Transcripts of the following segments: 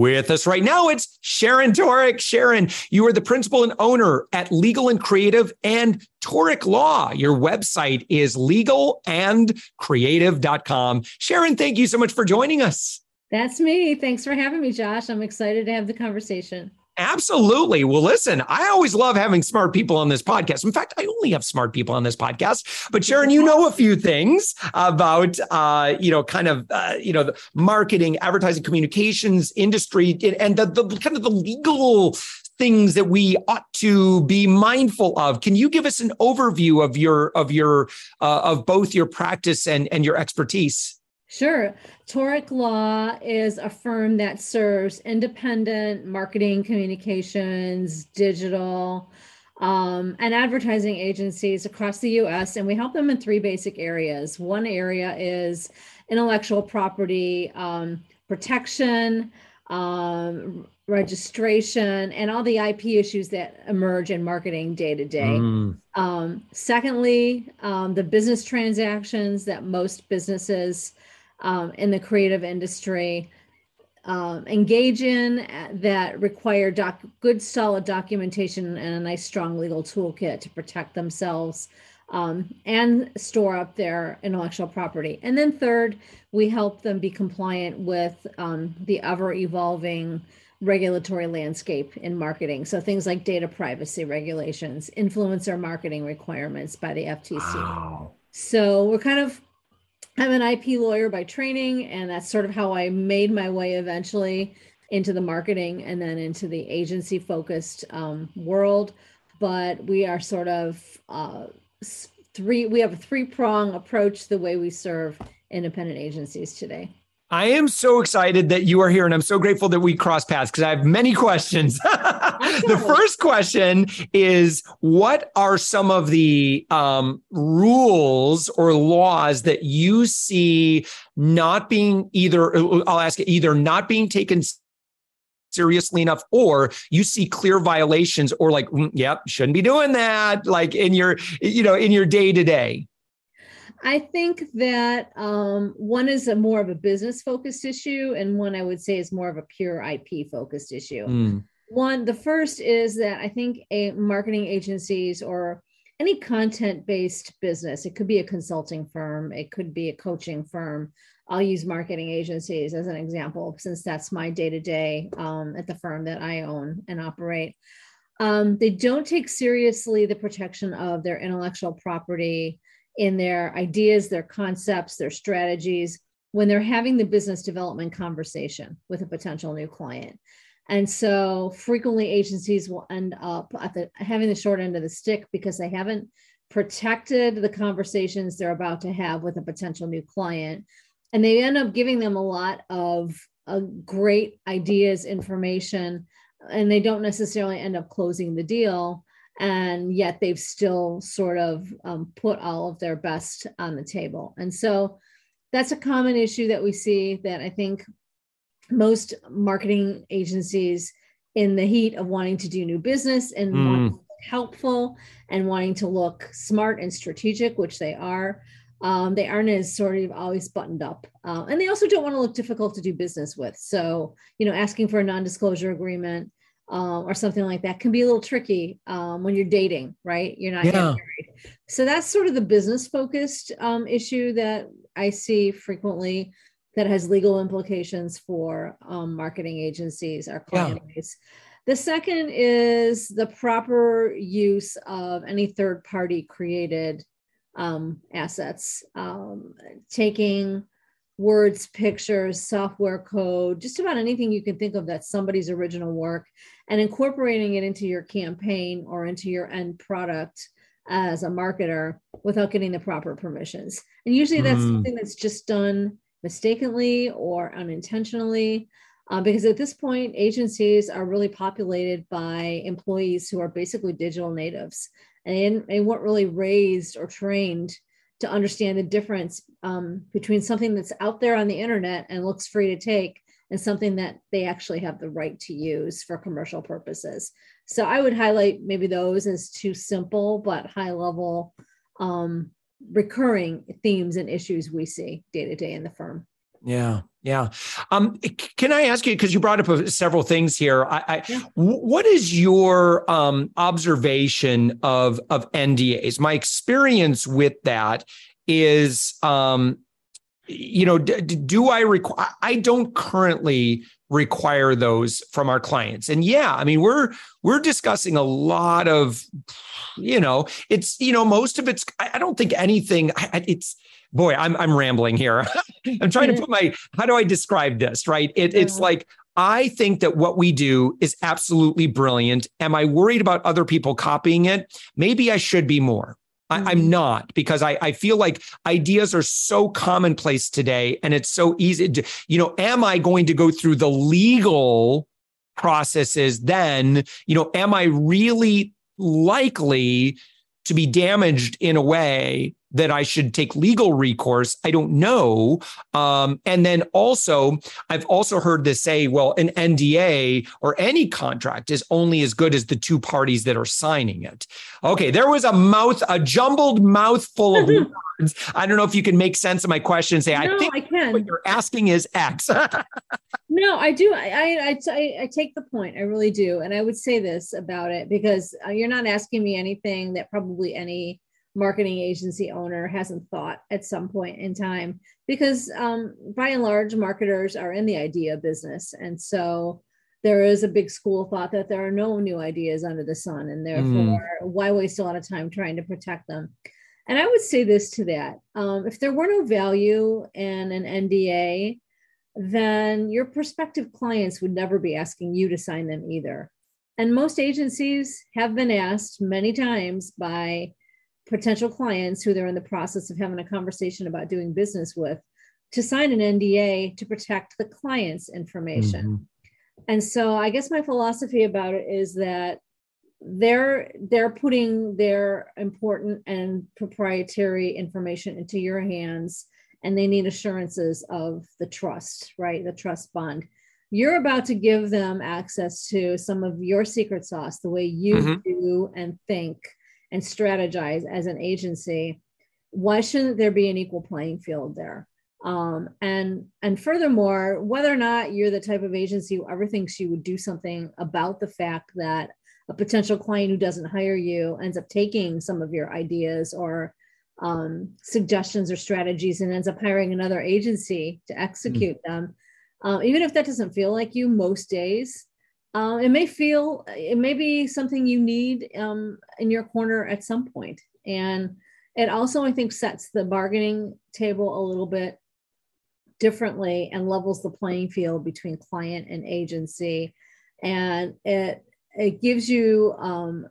With us right now, it's Sharon Toerek. Sharon, you are the principal and owner at Legal and Creative and Toerek Law. Your website is legalandcreative.com. Sharon, thank you so much for joining us. That's me. Thanks for having me, Josh. I'm excited to have the conversation. Absolutely. Well, listen, I always love having smart people on this podcast. In fact, I only have smart people on this podcast. But Sharon, you know a few things about, uh, you know, kind of, uh, you know, the marketing, advertising, communications industry, and the, the kind of the legal things that we ought to be mindful of. Can you give us an overview of your of your uh, of both your practice and and your expertise? Sure. Toerek Law is a firm that serves independent marketing, communications, digital, um, and advertising agencies across the US. And we help them in three basic areas. One area is intellectual property um, protection, um, registration, and all the IP issues that emerge in marketing day to day. Secondly, um, the business transactions that most businesses um, in the creative industry um, engage in uh, that require doc- good solid documentation and a nice strong legal toolkit to protect themselves um, and store up their intellectual property. And then third we help them be compliant with um, the ever evolving regulatory landscape in marketing. So things like data privacy regulations influencer marketing requirements by the ftc wow. so we're kind of I'm an IP lawyer by training, and that's sort of how I made my way eventually into the marketing and then into the agency focused um, world. But we are sort of uh, three, we have a three prong approach the way we serve independent agencies today. I am so excited that you are here, and I'm so grateful that we cross paths because I have many questions. the first question is What are some of the um, rules or laws that you see not being either, I'll ask it, either not being taken seriously enough or you see clear violations or like mm, yep shouldn't be doing that like in your you know in your day to day I think that um, one is a more of a business focused issue, and one I would say is more of a pure IP focused issue. Mm. One, the first is that I think a marketing agencies or any content based business, it could be a consulting firm, it could be a coaching firm. I'll use marketing agencies as an example, since that's my day to day at the firm that I own and operate. Um, they don't take seriously the protection of their intellectual property in their ideas, their concepts, their strategies when they're having the business development conversation with a potential new client. And so frequently agencies will end up at the having the short end of the stick because they haven't protected the conversations they're about to have with a potential new client. And they end up giving them a lot of uh, great ideas, information, and they don't necessarily end up closing the deal and yet they've still sort of um, put all of their best on the table. And so that's a common issue that we see that I think most marketing agencies in the heat of wanting to do new business and mm. helpful and wanting to look smart and strategic, which they are, um, they aren't as sort of always buttoned up. Uh, and they also don't want to look difficult to do business with. So, you know, asking for a non disclosure agreement um, or something like that can be a little tricky um, when you're dating, right? You're not yeah. married. So that's sort of the business focused um, issue that I see frequently that has legal implications for um, marketing agencies, our client yeah. base. The second is the proper use of any third party created um, assets, um, taking words, pictures, software code, just about anything you can think of that's somebody's original work, and incorporating it into your campaign or into your end product as a marketer without getting the proper permissions. And usually that's mm. something that's just done mistakenly or unintentionally. Uh, because at this point, agencies are really populated by employees who are basically digital natives and they weren't really raised or trained to understand the difference um, between something that's out there on the internet and looks free to take and something that they actually have the right to use for commercial purposes. So I would highlight maybe those as too simple but high level um, recurring themes and issues we see day to day in the firm. Yeah, yeah. Um, can I ask you because you brought up several things here? I, I yeah. what is your um, observation of of NDAs? My experience with that is, um, you know, d- do I require? I don't currently require those from our clients, and yeah, I mean we're we're discussing a lot of, you know, it's you know most of it's. I, I don't think anything. I, it's boy, I'm I'm rambling here. I'm trying to put my how do I describe this, right? It, it's uh-huh. like I think that what we do is absolutely brilliant. Am I worried about other people copying it? Maybe I should be more. I, am mm-hmm. not because I, I feel like ideas are so commonplace today and it's so easy to, you know, am I going to go through the legal processes then? You know, am I really likely to be damaged in a way that I should take legal recourse. I don't know. Um, and then also, I've also heard this say, well, an NDA or any contract is only as good as the two parties that are signing it. Okay, there was a mouth, a jumbled mouthful of words. I don't know if you can make sense of my question. Say, no, I think I can. what you're asking is X. no, I do. I, I, I, I take the point. I really do. And I would say this about it because uh, you're not asking me anything that probably any marketing agency owner hasn't thought at some point in time because um, by and large marketers are in the idea business. And so there is a big school thought that there are no new ideas under the sun and therefore mm. why waste a lot of time trying to protect them? And i would say this to that um, if there were no value in an nda then your prospective clients would never be asking you to sign them either. And most agencies have been asked many times by potential clients who they're in the process of having a conversation about doing business with to sign an NDA to protect the client's information. Mm-hmm. And so I guess my philosophy about it is that they're they're putting their important and proprietary information into your hands and they need assurances of the trust, right? The trust bond. You're about to give them access to some of your secret sauce, the way you mm-hmm. do and think and strategize as an agency why shouldn't there be an equal playing field there um, and and furthermore whether or not you're the type of agency who ever thinks you would do something about the fact that a potential client who doesn't hire you ends up taking some of your ideas or um, suggestions or strategies and ends up hiring another agency to execute mm-hmm. them um, even if that doesn't feel like you most days uh, it may feel it may be something you need um, in your corner at some point. And it also i think sets the bargaining table a little bit differently and levels the playing field between client and agency. And it it gives you um,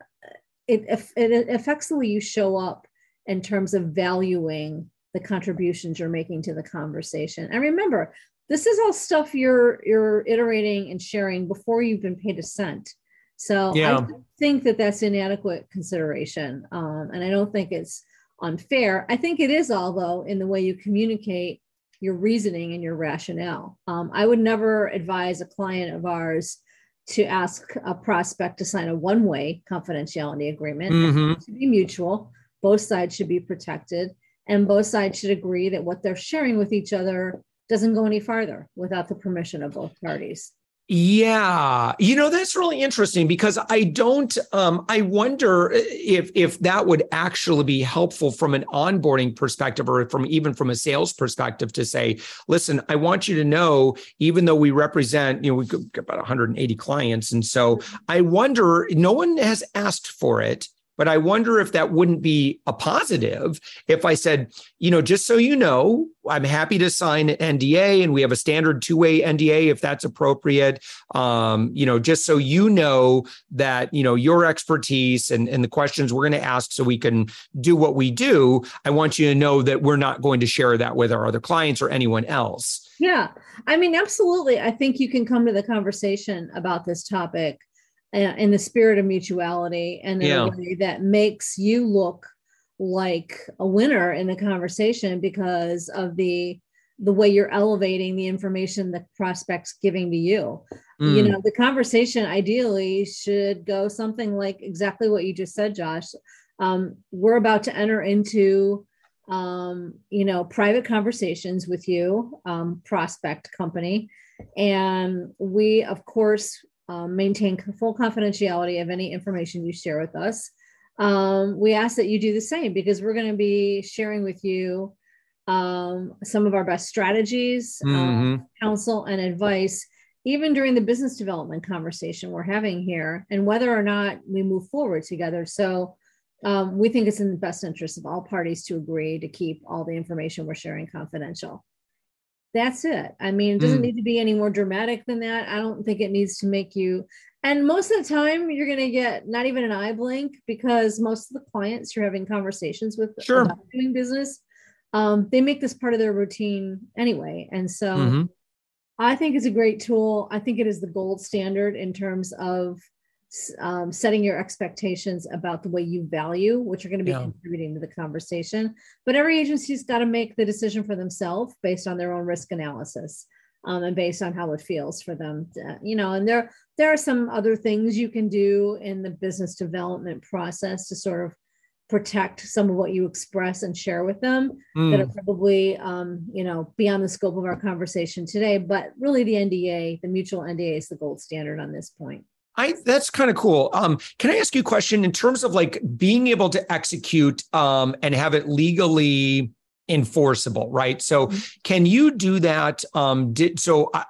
it, it affects the way you show up in terms of valuing the contributions you're making to the conversation. And remember this is all stuff you're you're iterating and sharing before you've been paid a cent. So yeah. i think that that's inadequate consideration um, and i don't think it's unfair. I think it is all though in the way you communicate your reasoning and your rationale. Um, i would never advise a client of ours to ask a prospect to sign a one-way confidentiality agreement. Mm-hmm. to be mutual. Both sides should be protected and both sides should agree that what they're sharing with each other doesn't go any farther without the permission of both parties. Yeah, you know that's really interesting because I don't. Um, I wonder if if that would actually be helpful from an onboarding perspective, or from even from a sales perspective, to say, listen, I want you to know, even though we represent, you know, we've got about 180 clients, and so I wonder, no one has asked for it, But I wonder if that wouldn't be a positive if I said, you know, just so you know, I'm happy to sign an NDA and we have a standard two way NDA if that's appropriate. Um, you know, just so you know that, you know, your expertise and, and the questions we're going to ask so we can do what we do. I want you to know that we're not going to share that with our other clients or anyone else. Yeah. I mean, absolutely. I think you can come to the conversation about this topic uh, in the spirit of mutuality and in yeah. a way that makes you look like a winner in the conversation because of the the way you're elevating the information the prospects giving to you mm. you know the conversation ideally should go something like exactly what you just said josh um, we're about to enter into um, you know private conversations with you um, prospect company and we of course um, maintain full confidentiality of any information you share with us um, we ask that you do the same because we're going to be sharing with you um, some of our best strategies, um, mm-hmm. counsel, and advice, even during the business development conversation we're having here, and whether or not we move forward together. So, um, we think it's in the best interest of all parties to agree to keep all the information we're sharing confidential. That's it. I mean, it doesn't mm. need to be any more dramatic than that. I don't think it needs to make you and most of the time you're going to get not even an eye blink because most of the clients you're having conversations with sure. doing business um, they make this part of their routine anyway and so mm-hmm. i think it's a great tool i think it is the gold standard in terms of um, setting your expectations about the way you value what you're going to be yeah. contributing to the conversation but every agency's got to make the decision for themselves based on their own risk analysis um, and based on how it feels for them to, you know and there there are some other things you can do in the business development process to sort of protect some of what you express and share with them mm. that are probably um, you know beyond the scope of our conversation today but really the nda the mutual nda is the gold standard on this point I that's kind of cool. Um, can I ask you a question in terms of like being able to execute um, and have it legally enforceable, right? So mm-hmm. can you do that? Um, did so I,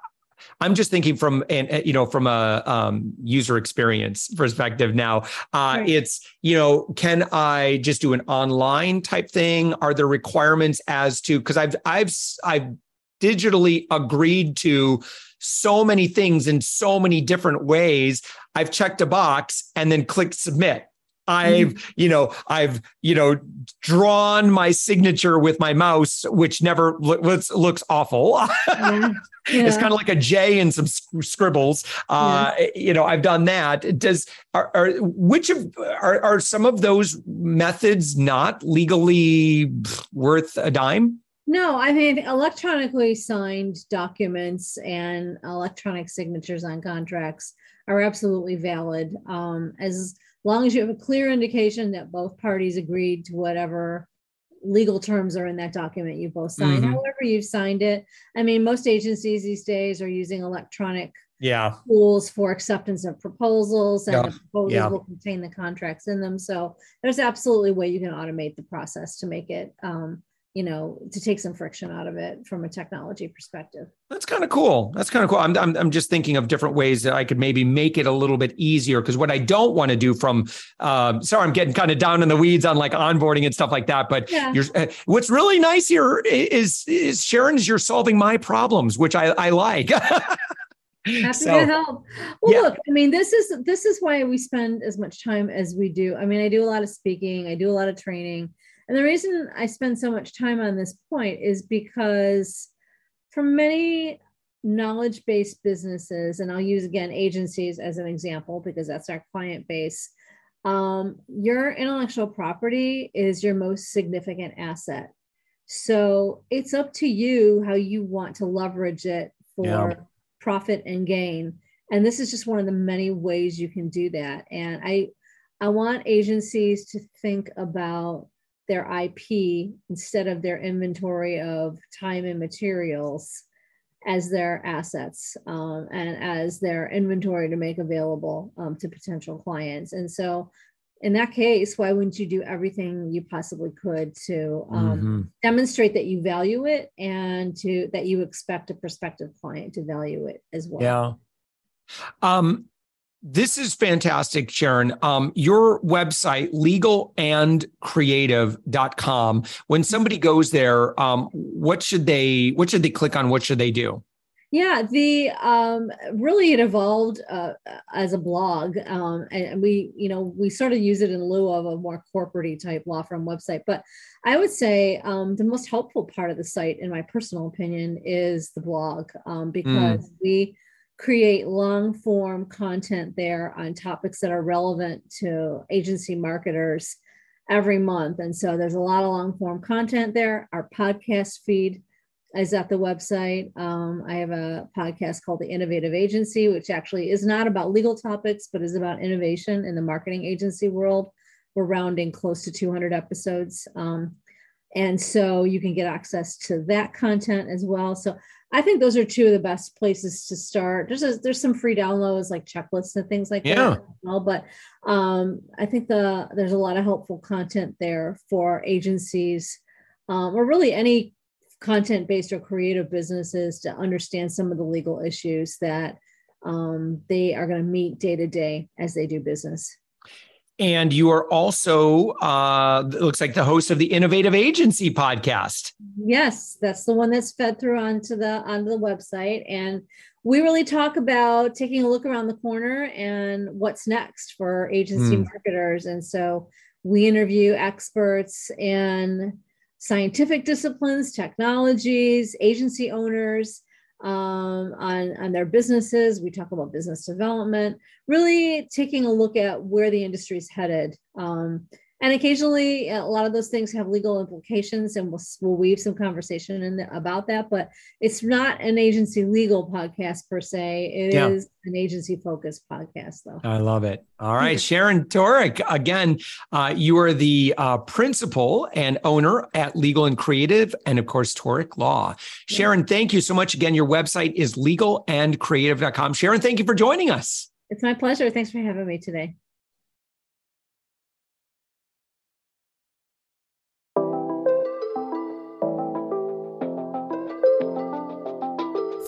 I'm just thinking from an you know from a um, user experience perspective. Now, uh, right. it's you know, can I just do an online type thing? Are there requirements as to because I've I've I've digitally agreed to so many things in so many different ways. I've checked a box and then clicked submit. I've, mm-hmm. you know, I've, you know, drawn my signature with my mouse, which never looks looks awful. Yeah. Yeah. It's kind of like a J and some scribbles. Uh, yeah. You know, I've done that. Does are, are which of are, are some of those methods not legally worth a dime? No, I mean electronically signed documents and electronic signatures on contracts are absolutely valid. Um, as long as you have a clear indication that both parties agreed to whatever legal terms are in that document you both signed. Mm-hmm. However, you've signed it. I mean, most agencies these days are using electronic yeah. tools for acceptance of proposals, and yeah. the proposals yeah. will contain the contracts in them. So there's absolutely a way you can automate the process to make it um, you know to take some friction out of it from a technology perspective that's kind of cool that's kind of cool I'm, I'm, I'm just thinking of different ways that i could maybe make it a little bit easier because what i don't want to do from um, sorry i'm getting kind of down in the weeds on like onboarding and stuff like that but yeah. you're, uh, what's really nice here is is sharon's you're solving my problems which i, I like Happy so, to help. Well, yeah. look, I mean, this is this is why we spend as much time as we do. I mean, I do a lot of speaking, I do a lot of training. And the reason I spend so much time on this point is because for many knowledge based businesses, and I'll use again agencies as an example because that's our client base, um, your intellectual property is your most significant asset. So it's up to you how you want to leverage it for yeah. profit and gain. And this is just one of the many ways you can do that. And I, I want agencies to think about their IP instead of their inventory of time and materials as their assets um, and as their inventory to make available um, to potential clients. And so, in that case, why wouldn't you do everything you possibly could to um, mm-hmm. demonstrate that you value it and to that you expect a prospective client to value it as well? Yeah. Um, This is fantastic, Sharon. Um, your website, legalandcreative.com. When somebody goes there, um, what should they what should they click on? What should they do? Yeah, the um, really it evolved uh, as a blog, um, and we, you know, we sort of use it in lieu of a more corporate type law firm website. But I would say um, the most helpful part of the site, in my personal opinion, is the blog um, because mm. we create long form content there on topics that are relevant to agency marketers every month. And so there's a lot of long form content there. Our podcast feed is at the website. Um, I have a podcast called The Innovative Agency, which actually is not about legal topics, but is about innovation in the marketing agency world. We're rounding close to 200 episodes. Um, and so you can get access to that content as well. So I think those are two of the best places to start. There's a, there's some free downloads like checklists and things like yeah. that. Well, but um, I think the there's a lot of helpful content there for agencies um, or really any content based or creative businesses to understand some of the legal issues that um, they are going to meet day to day as they do business. And you are also, uh, it looks like the host of the Innovative Agency podcast. Yes, that's the one that's fed through onto the onto the website, and we really talk about taking a look around the corner and what's next for agency mm. marketers. And so we interview experts in scientific disciplines, technologies, agency owners um, on, on their businesses. We talk about business development, really taking a look at where the industry is headed. Um, and occasionally a lot of those things have legal implications and we'll, we'll weave some conversation in the, about that but it's not an agency legal podcast per se. It yeah. is an agency focused podcast though. I love it. All right sharon toerek again uh, you are the uh, principal and owner at legal and creative and of course toerek law. Sharon thank you so much. Again your website is legalandcreative.com sharon thank you for joining us. It's my pleasure. Thanks for having me today